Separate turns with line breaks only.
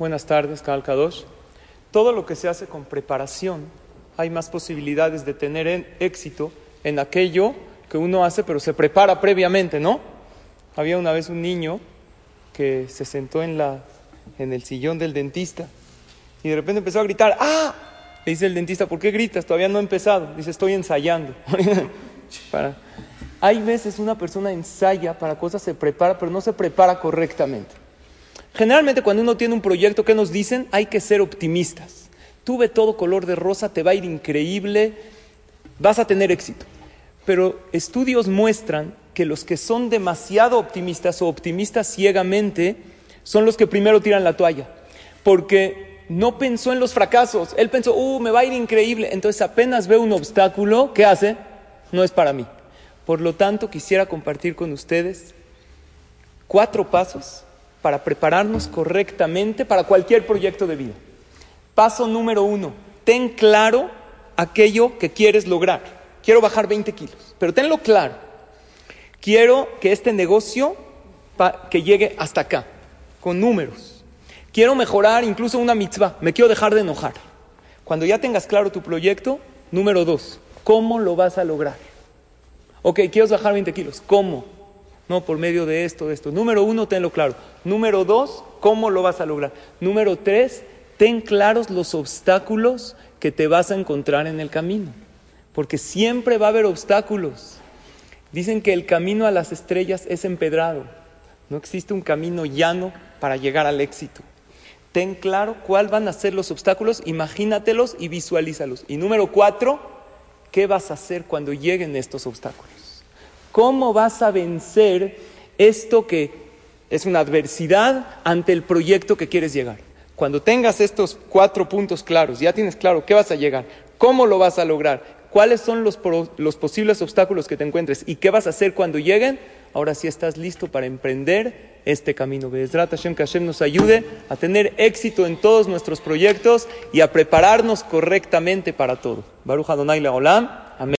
Buenas tardes, Kalkadosh. Todo lo que se hace con preparación, hay más posibilidades de tener éxito en aquello que uno hace, pero se prepara previamente, ¿no? Había una vez un niño que se sentó en, la, en el sillón del dentista y de repente empezó a gritar, ¡ah! Le dice el dentista, ¿por qué gritas? Todavía no he empezado. Dice, estoy ensayando. Hay veces una persona ensaya para cosas, se prepara, pero no se prepara correctamente. Generalmente cuando uno tiene un proyecto, ¿qué nos dicen? Hay que ser optimistas. Tuve todo color de rosa, te va a ir increíble, vas a tener éxito. Pero estudios muestran que los que son demasiado optimistas o optimistas ciegamente son los que primero tiran la toalla. Porque no pensó en los fracasos. Él pensó, uh, me va a ir increíble. Entonces apenas ve un obstáculo, ¿qué hace? No es para mí. Por lo tanto, quisiera compartir con ustedes cuatro pasos para prepararnos correctamente para cualquier proyecto de vida. Paso número uno, ten claro aquello que quieres lograr. Quiero bajar 20 kilos, pero tenlo claro. Quiero que este negocio que llegue hasta acá, con números. Quiero mejorar incluso una mitzvah, me quiero dejar de enojar. Cuando ya tengas claro tu proyecto, número dos, ¿cómo lo vas a lograr? Ok, quiero bajar 20 kilos, ¿cómo? No, por medio de esto, de esto. Número uno, tenlo claro. Número dos, ¿cómo lo vas a lograr? Número tres, ten claros los obstáculos que te vas a encontrar en el camino. Porque siempre va a haber obstáculos. Dicen que el camino a las estrellas es empedrado. No existe un camino llano para llegar al éxito. Ten claro cuáles van a ser los obstáculos, imagínatelos y visualízalos. Y número cuatro, ¿qué vas a hacer cuando lleguen estos obstáculos? ¿Cómo vas a vencer esto que es una adversidad ante el proyecto que quieres llegar? Cuando tengas estos cuatro puntos claros, ya tienes claro qué vas a llegar, cómo lo vas a lograr, cuáles son los, los posibles obstáculos que te encuentres y qué vas a hacer cuando lleguen, ahora sí estás listo para emprender este camino. Bezrat Hashem, que Hashem nos ayude a tener éxito en todos nuestros proyectos y a prepararnos correctamente para todo. Baruch Adonai Olam. Amén.